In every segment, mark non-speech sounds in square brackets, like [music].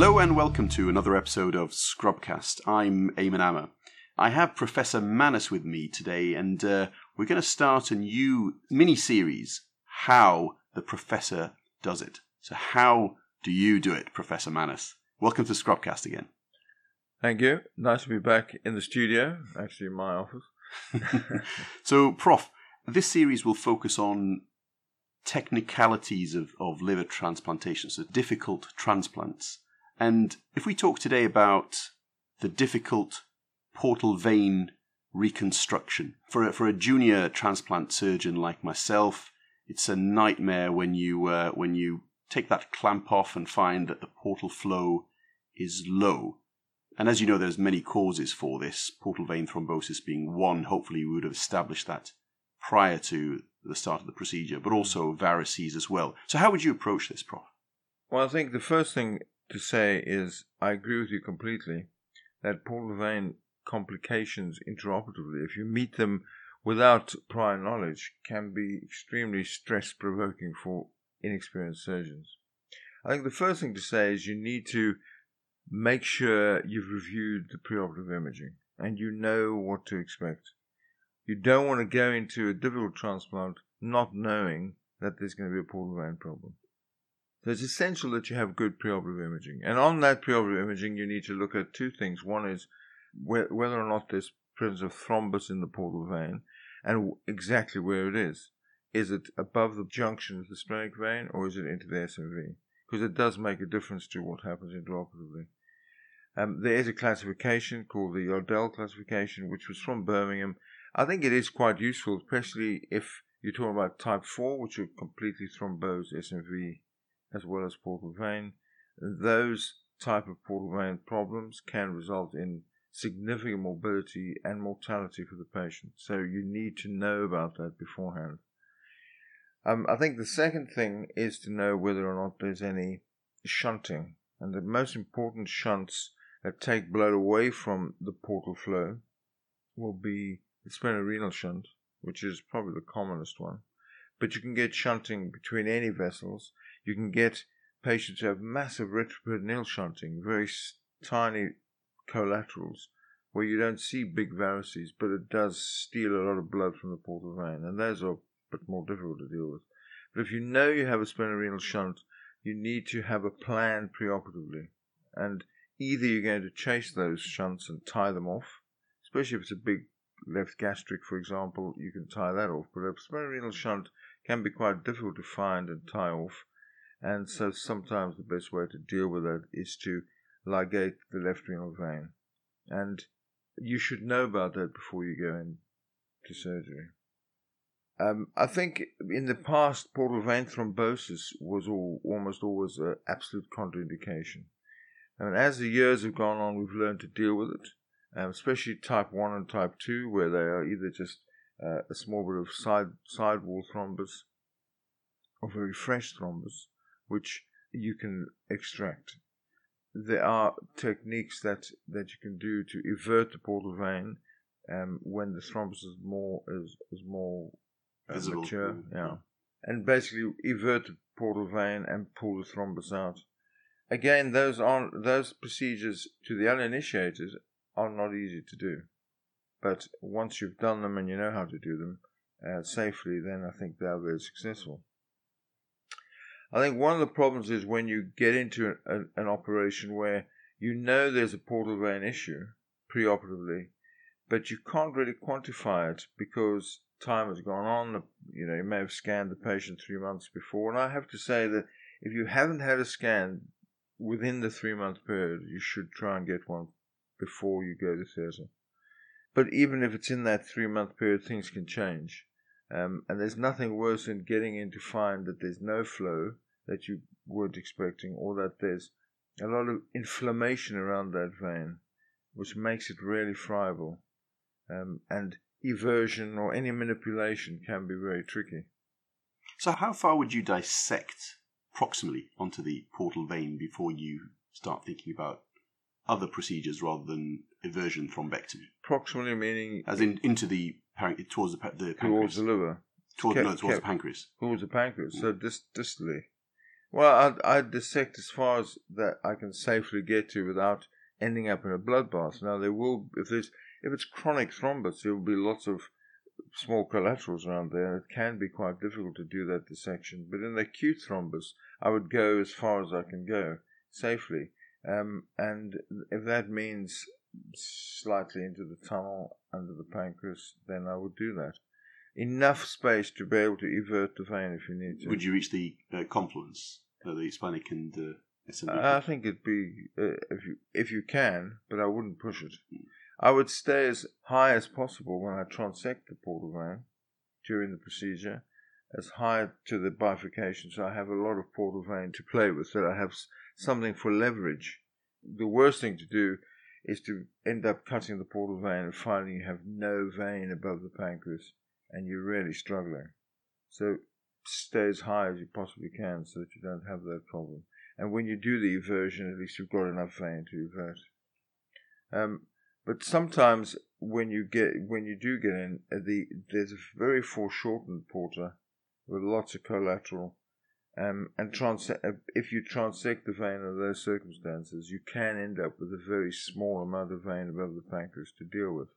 Hello and welcome to another episode of Scrubcast. I'm Eamon Amma. I have Professor Manas with me today, and uh, we're going to start a new mini series How the Professor Does It. So, how do you do it, Professor Manas? Welcome to Scrubcast again. Thank you. Nice to be back in the studio, actually, in my office. [laughs] so, Prof, this series will focus on technicalities of, of liver transplantation, so difficult transplants. And if we talk today about the difficult portal vein reconstruction, for a, for a junior transplant surgeon like myself, it's a nightmare when you uh, when you take that clamp off and find that the portal flow is low. And as you know, there's many causes for this, portal vein thrombosis being one. Hopefully, we would have established that prior to the start of the procedure, but also varices as well. So, how would you approach this, Prof? Well, I think the first thing to say is I agree with you completely that portal vein complications intraoperatively, if you meet them without prior knowledge, can be extremely stress provoking for inexperienced surgeons. I think the first thing to say is you need to make sure you've reviewed the preoperative imaging and you know what to expect. You don't want to go into a difficult transplant not knowing that there's going to be a portal vein problem. So it's essential that you have good preoperative imaging. And on that preoperative imaging, you need to look at two things. One is wh- whether or not there's presence of thrombus in the portal vein and exactly where it is. Is it above the junction of the splenic vein or is it into the SMV? Because it does make a difference to what happens intraoperatively. Um, there is a classification called the Yerdel classification, which was from Birmingham, I think it is quite useful, especially if you're talking about type 4, which would completely thrombose SMV as well as portal vein. Those type of portal vein problems can result in significant morbidity and mortality for the patient. So you need to know about that beforehand. Um, I think the second thing is to know whether or not there's any shunting. And the most important shunts that take blood away from the portal flow will be the splenorenal shunt, which is probably the commonest one. But you can get shunting between any vessels. You can get patients who have massive retroperitoneal shunting, very tiny collaterals, where you don't see big varices, but it does steal a lot of blood from the portal vein, and those are a bit more difficult to deal with. But if you know you have a splenorenal shunt, you need to have a plan preoperatively. And either you're going to chase those shunts and tie them off, especially if it's a big left gastric, for example, you can tie that off. But a splenorenal shunt can be quite difficult to find and tie off. And so sometimes the best way to deal with that is to ligate the left renal vein. And you should know about that before you go into surgery. Um, I think in the past, portal vein thrombosis was all, almost always an absolute contraindication. And as the years have gone on, we've learned to deal with it um, especially type 1 and type 2, where they are either just uh, a small bit of side, side wall thrombus or very fresh thrombus, which you can extract. There are techniques that, that you can do to invert the portal vein um, when the thrombus is more is, is more uh, mature, yeah, and basically invert the portal vein and pull the thrombus out. Again, those are those procedures to the uninitiated are not easy to do. But once you've done them and you know how to do them uh, safely, then I think they're very successful. I think one of the problems is when you get into an, an operation where you know there's a portal vein issue preoperatively, but you can't really quantify it because time has gone on. You know, you may have scanned the patient three months before, and I have to say that if you haven't had a scan within the three month period, you should try and get one before you go to theatre. But even if it's in that three month period, things can change. Um, and there's nothing worse than getting in to find that there's no flow that you weren't expecting, or that there's a lot of inflammation around that vein, which makes it really friable. Um, and eversion or any manipulation can be very tricky. So, how far would you dissect proximally onto the portal vein before you start thinking about other procedures rather than eversion thrombectomy. Proximally meaning as in into the towards the, the pancreas. towards the liver. Towards, no, towards the pancreas. Towards the pancreas. So dis- distally. Well, I'd, I'd dissect as far as that I can safely get to without ending up in a bloodbath. Now, there will, if there's, if it's chronic thrombus, there will be lots of small collaterals around there. It can be quite difficult to do that dissection. But in the acute thrombus, I would go as far as I can go safely. Um, and if that means slightly into the tunnel under the pancreas, then I would do that. Enough space to be able to evert the vein if you need to. Would you reach the uh, confluence, uh, the splenic and uh? I think it'd be uh, if you if you can, but I wouldn't push it. I would stay as high as possible when I transect the portal vein during the procedure, as high to the bifurcation, so I have a lot of portal vein to play with, so I have something for leverage. The worst thing to do is to end up cutting the portal vein and finding you have no vein above the pancreas and you're really struggling. So stay as high as you possibly can so that you don't have that problem. And when you do the eversion, at least you've got enough vein to evert. Um, but sometimes when you get when you do get in, uh, the there's a very foreshortened porta with lots of collateral um, and trans- uh, if you transect the vein under those circumstances, you can end up with a very small amount of vein above the pancreas to deal with.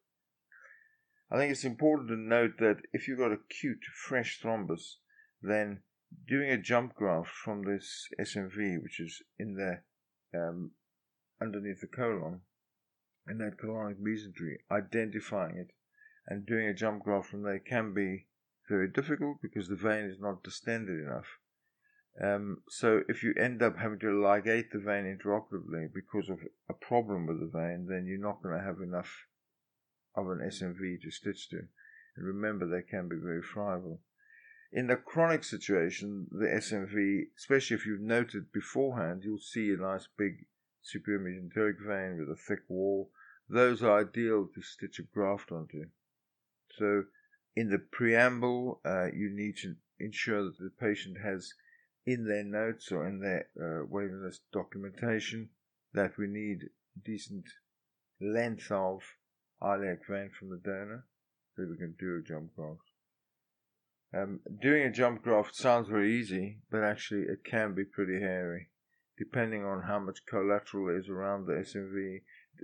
I think it's important to note that if you've got acute, fresh thrombus, then doing a jump graft from this SMV, which is in there um, underneath the colon, in that colonic mesentery, identifying it and doing a jump graft from there can be very difficult because the vein is not distended enough. Um, so if you end up having to ligate the vein intraoperatively because of a problem with the vein, then you're not going to have enough of an SMV to stitch to. And remember, they can be very friable. In the chronic situation, the SMV, especially if you've noted beforehand, you'll see a nice big superior mesenteric vein with a thick wall. Those are ideal to stitch a graft onto. So, in the preamble, uh, you need to ensure that the patient has in their notes or in their uh, waiting list documentation that we need decent length of iliac vein from the donor so we can do a jump graft. Um, doing a jump graft sounds very easy, but actually it can be pretty hairy, depending on how much collateral is around the SMV,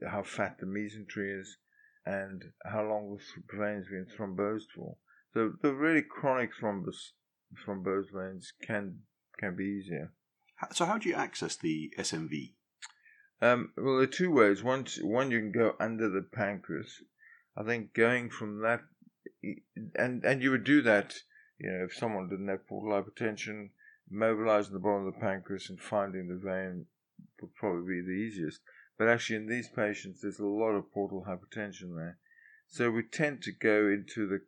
how fat the mesentery is, and how long the veins been thrombosed for. So the really chronic thrombus, thrombosed veins can can be easier. So how do you access the SMV? Um, well, there are two ways. One, one you can go under the pancreas. I think going from that, and and you would do that, you know, if someone didn't have portal hypertension, mobilizing the bottom of the pancreas and finding the vein would probably be the easiest. But actually, in these patients, there's a lot of portal hypertension there, so we tend to go into the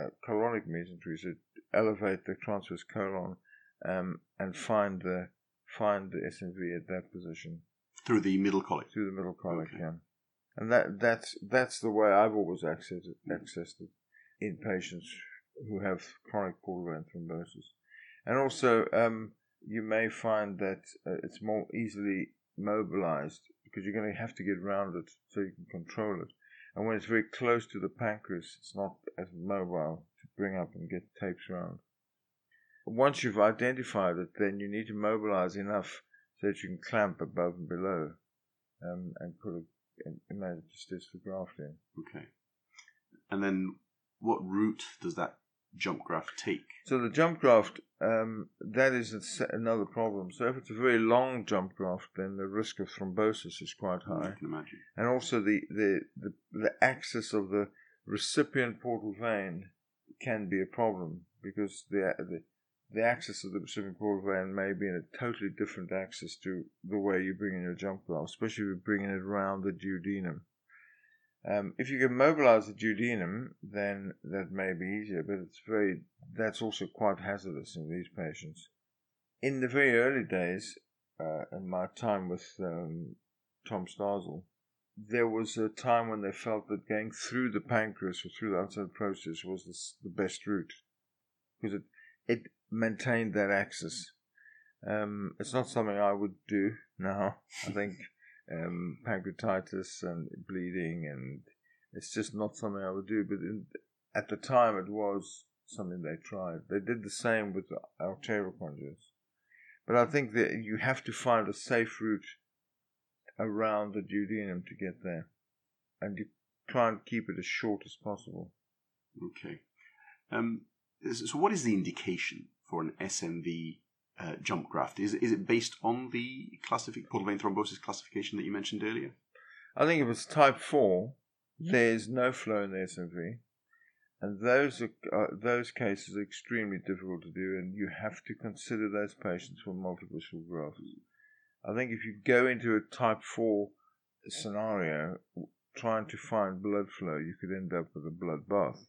uh, colonic mesentery, so elevate the transverse colon um, and find the find the SMV at that position through the middle colic. Through the middle colic, okay. yeah. And that that's that's the way I've always accessed it, accessed it in patients who have chronic portal vein thrombosis. And also, um, you may find that uh, it's more easily mobilized because you're going to have to get around it so you can control it. And when it's very close to the pancreas, it's not as mobile to bring up and get tapes around once you've identified it, then you need to mobilize enough so that you can clamp above and below um, and put a and manage to stitch the graft in. Okay. And then what route does that jump graft take? So the jump graft, um, that is another problem. So if it's a very long jump graft, then the risk of thrombosis is quite high. I can imagine. And also the, the, the, the axis of the recipient portal vein can be a problem because the, the the axis of the portal vein may be in a totally different axis to the way you bring in your jump graft, especially if you're bringing it around the duodenum. Um, if you can mobilize the duodenum, then that may be easier, but it's very that's also quite hazardous in these patients. In the very early days, uh, in my time with um, Tom Starzl, there was a time when they felt that going through the pancreas or through the uncinate process was the, the best route because it it maintained that axis. Um, it's not something I would do now. I think [laughs] um, pancreatitis and bleeding, and it's just not something I would do. But in, at the time, it was something they tried. They did the same with the arterial conduits. But I think that you have to find a safe route around the duodenum to get there. And you try and keep it as short as possible. Okay. Um, so, what is the indication for an SMV uh, jump graft? Is, is it based on the classific portal vein thrombosis classification that you mentioned earlier? I think if it's type 4, there's no flow in the SMV. And those are, uh, those cases are extremely difficult to do, and you have to consider those patients for multiple grafts. I think if you go into a type 4 scenario, trying to find blood flow, you could end up with a blood bath.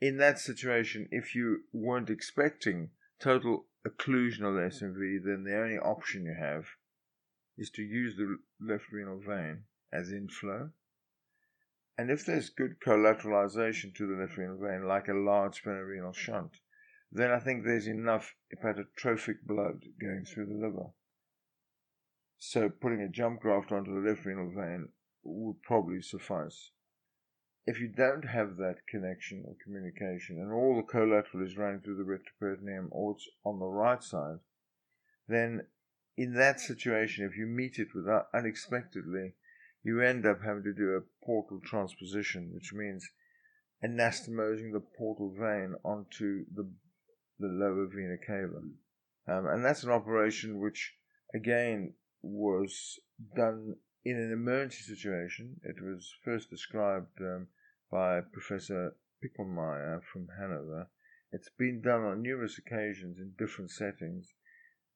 In that situation, if you weren't expecting total occlusion of the SMV, then the only option you have is to use the left renal vein as inflow. And if there's good collateralization to the left renal vein, like a large splenorenal shunt, then I think there's enough hepatotrophic blood going through the liver so putting a jump graft onto the left renal vein would probably suffice. If you don't have that connection or communication and all the collateral is running through the retroperitoneum or it's on the right side, then in that situation, if you meet it without unexpectedly, you end up having to do a portal transposition, which means anastomosing the portal vein onto the the lower vena cava. Um, and that's an operation which, again, was done in an emergency situation. It was first described um, by Professor Pichlmayr from Hanover. It's been done on numerous occasions in different settings.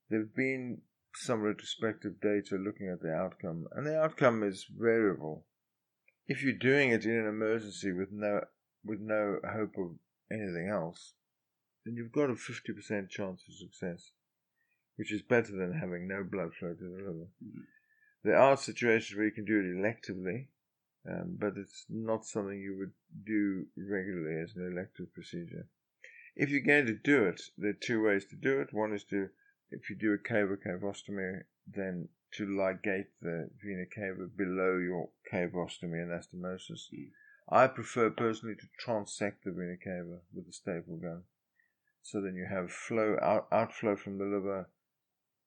There have been some retrospective data looking at the outcome, and the outcome is variable. If you're doing it in an emergency with no with no hope of anything else, then you've got a 50% chance of success which is better than having no blood flow to the liver. Mm-hmm. There are situations where you can do it electively, um, but it's not something you would do regularly as an elective procedure. If you're going to do it, there are two ways to do it. One is to, if you do a cava cavostomy, then to ligate the vena cava below your cavostomy anastomosis. Mm. I prefer personally to transect the vena cava with a staple gun. So then you have flow out, outflow from the liver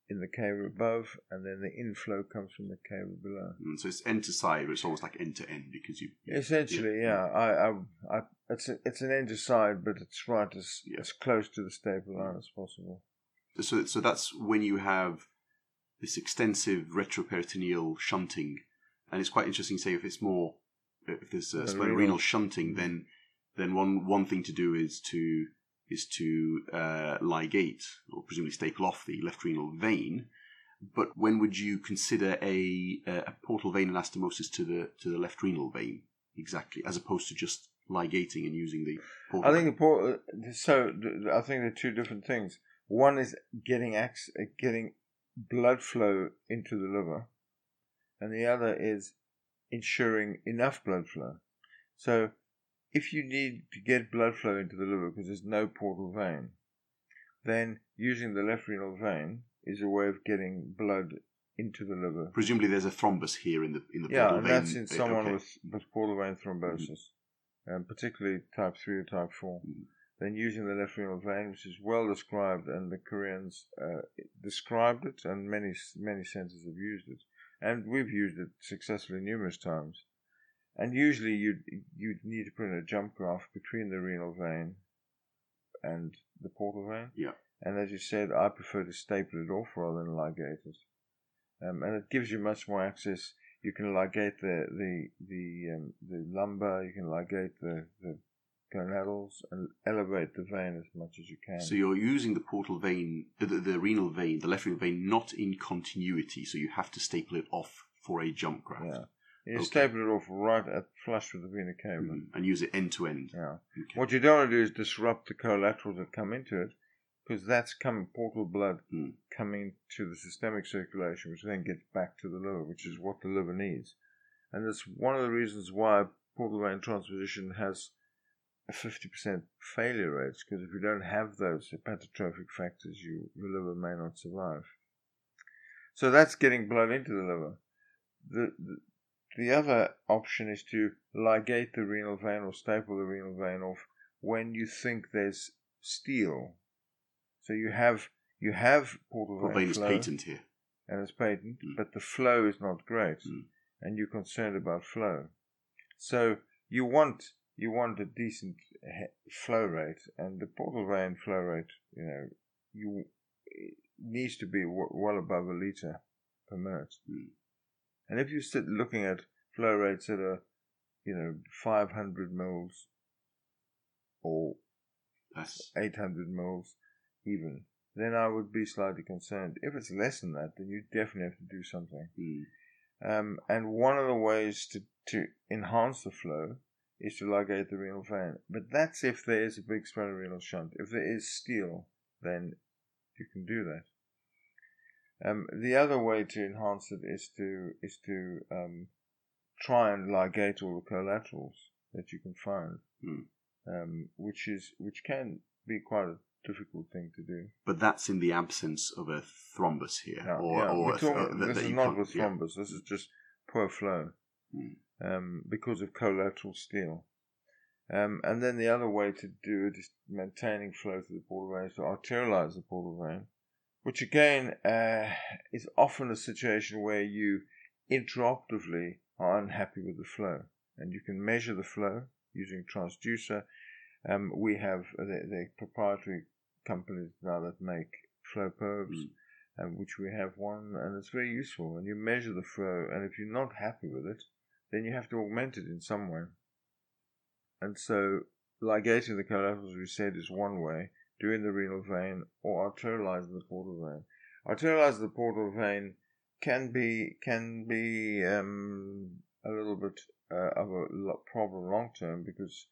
in the cave above, and then the inflow comes from the cave below. Mm, so it's end to side, but it's almost like end to end because you. Essentially, yeah. yeah. I, I, I, it's a, it's an end to side, but it's right as yeah. as close to the staple line as possible. So, so that's when you have this extensive retroperitoneal shunting, and it's quite interesting. To say if it's more, if there's a splenorenal shunting, then then one one thing to do is to is to uh, ligate or presumably staple off the left renal vein. But when would you consider a, a portal vein anastomosis to the to the left renal vein exactly, as opposed to just ligating and using the portal? I think the portal. So I think they're two different things. One is getting ac- getting blood flow into the liver, and the other is ensuring enough blood flow. So if you need to get blood flow into the liver because there's no portal vein, then using the left renal vein is a way of getting blood into the liver. Presumably, there's a thrombus here in the in the yeah, portal and vein. that's in someone okay. with with portal vein thrombosis, mm-hmm. um, particularly type three or type 4 mm-hmm. Then using the left renal vein, which is well described, and the Koreans uh, described it, and many many centers have used it, and we've used it successfully numerous times. And usually you'd, you'd need to put in a jump graft between the renal vein and the portal vein. Yeah. And as you said, I prefer to staple it off rather than ligate it. Um, and it gives you much more access. You can ligate the the the um, the lumbar. You can ligate the the gonadals and elevate the vein as much as you can. So you're using the portal vein, the, the, the renal vein, the left renal vein, not in continuity. So you have to staple it off for a jump graft. Yeah. You okay. staple it off right at flush with the vena cava. Mm, and use it end to end. Yeah. Okay. What you don't want to do is disrupt the collaterals that come into it, because that's coming portal blood mm. coming to the systemic circulation, which then gets back to the liver, which is what the liver needs. And that's one of the reasons why portal vein transposition has a 50% failure rate, because if you don't have those hepatotrophic factors, you, your liver may not survive. So that's getting blood into the liver. The, the, the other option is to ligate the renal vein or staple the renal vein off when you think there's steal. So you have you have portal Portal vein flow, patent here. and it's patent, Mm. but the flow is not great, Mm. and you're concerned about flow. So you want you want a decent flow rate, and the portal vein flow rate, you know, you needs to be w- well above a liter per minute. Mm. And if you sit looking at flow rates that are, you know, 500 mils or That's 800 mils even, then I would be slightly concerned. If it's less than that, then you definitely have to do something. mm, Um, and one of the ways to, to enhance the flow is to ligate the renal vein. But that's if there is a big splenorenal shunt. If there is steal, then you can do that. Um, the other way to enhance it is to is to um, try and ligate all the collaterals that you can find, Hmm. um, which is which can be quite a difficult thing to do. but that's in the absence of a thrombus here, Yeah, or, yeah. or talking- uh, this that is not with yeah. thrombus. This is just poor flow Mm. um, because of collateral steal. Um, and then the other way to do it is maintaining flow through the portal vein, to arterialize the portal vein, which again uh, is often a situation where you intraoperatively are unhappy with the flow, and you can measure the flow using transducer. Um, we have uh, the, the proprietary companies now that make flow probes, Mm. um, which we have one, and it's very useful. And you measure the flow, and if you're not happy with it, then you have to augment it in some way. And so, ligating the collaterals, we said, is one way, doing the renal vein, or arterializing the portal vein. Arterializing the portal vein can be can be um, a little bit uh, of a problem long term because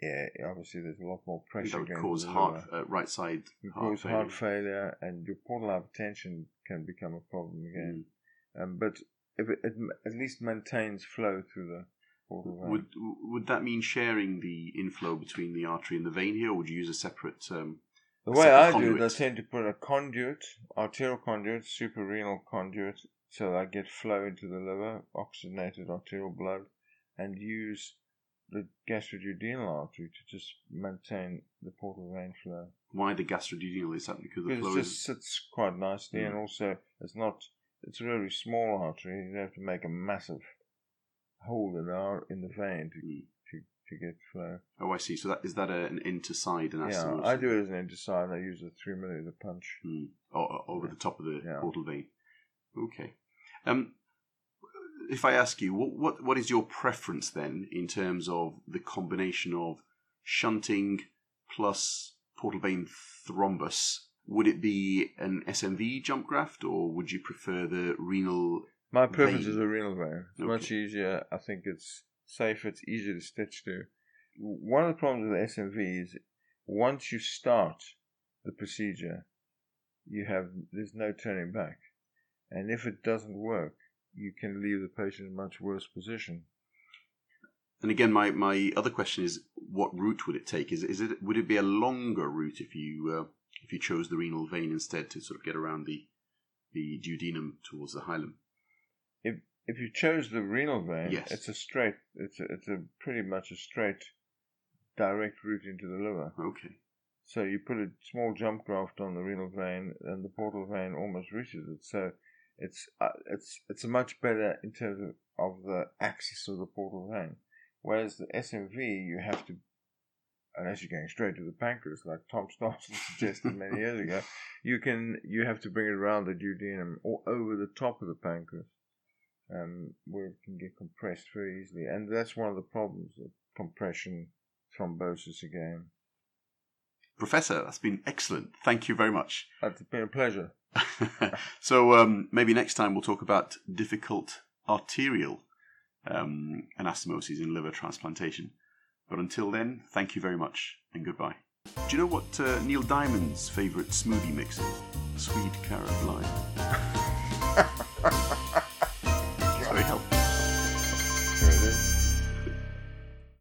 yeah, obviously there's a lot more pressure. that would cause heart, uh, right side heart cause failure. heart failure, and your portal hypertension can become a problem again. Mm. Um, but if it, it at least maintains flow through the. Would would that mean sharing the inflow between the artery and the vein here, or would you use a separate? Um, The way separate I do it, I tend to put a conduit, arterial conduit, suprarenal conduit, so that I get flow into the liver, oxygenated arterial blood, and use the gastroduodenal artery to just maintain the portal vein flow. why the gastroduodenal? Is that because the Because flow it just sits quite nicely, and Mm. also it's not, it's a really small artery. You don't have to make a massive hole in the ar- in the vein to to, to get flow. Oh, I see. So that is that a, an interside Yeah. I do it as an interside. I use a three millimeter punch. Mm. O- over Yeah. the top of the Yeah. portal vein. Okay. Um, if I ask you, what, what what is your preference then in terms of the combination of shunting plus portal vein thrombus? Would it be an SMV jump graft, or would you prefer the renal? My preference vein. is a renal vein. It's much easier. I think it's safer. It's easier to stitch to. One of the problems with the SMV is once you start the procedure, you have there's no turning back, and if it doesn't work, you can leave the patient in a much worse position. And again, my, my other question is, what route would it take? Is is it would it be a longer route if you uh, if you chose the renal vein instead to sort of get around the the duodenum towards the hilum? If if you chose the renal vein, Yes. it's a straight. It's a, it's a pretty much a straight, direct route into the liver. Okay. So you put a small jump graft on the renal vein, and the portal vein almost reaches it. So it's uh, it's it's a much better in terms of, of the axis of the portal vein. Whereas the SMV, you have to, unless you're going straight to the pancreas, like Tom [laughs] Starzl suggested many years ago, you can you have to bring it around the duodenum or over the top of the pancreas, um, where it can get compressed very easily. And that's one of the problems of compression, thrombosis again. Professor, that's been excellent. Thank you very much. It's been a pleasure. [laughs] so um, maybe next time we'll talk about difficult arterial um, anastomoses in liver transplantation. But until then, thank you very much and goodbye. Do you know what uh, Neil Diamond's favourite smoothie mix is? Sweet carrot lime. [laughs]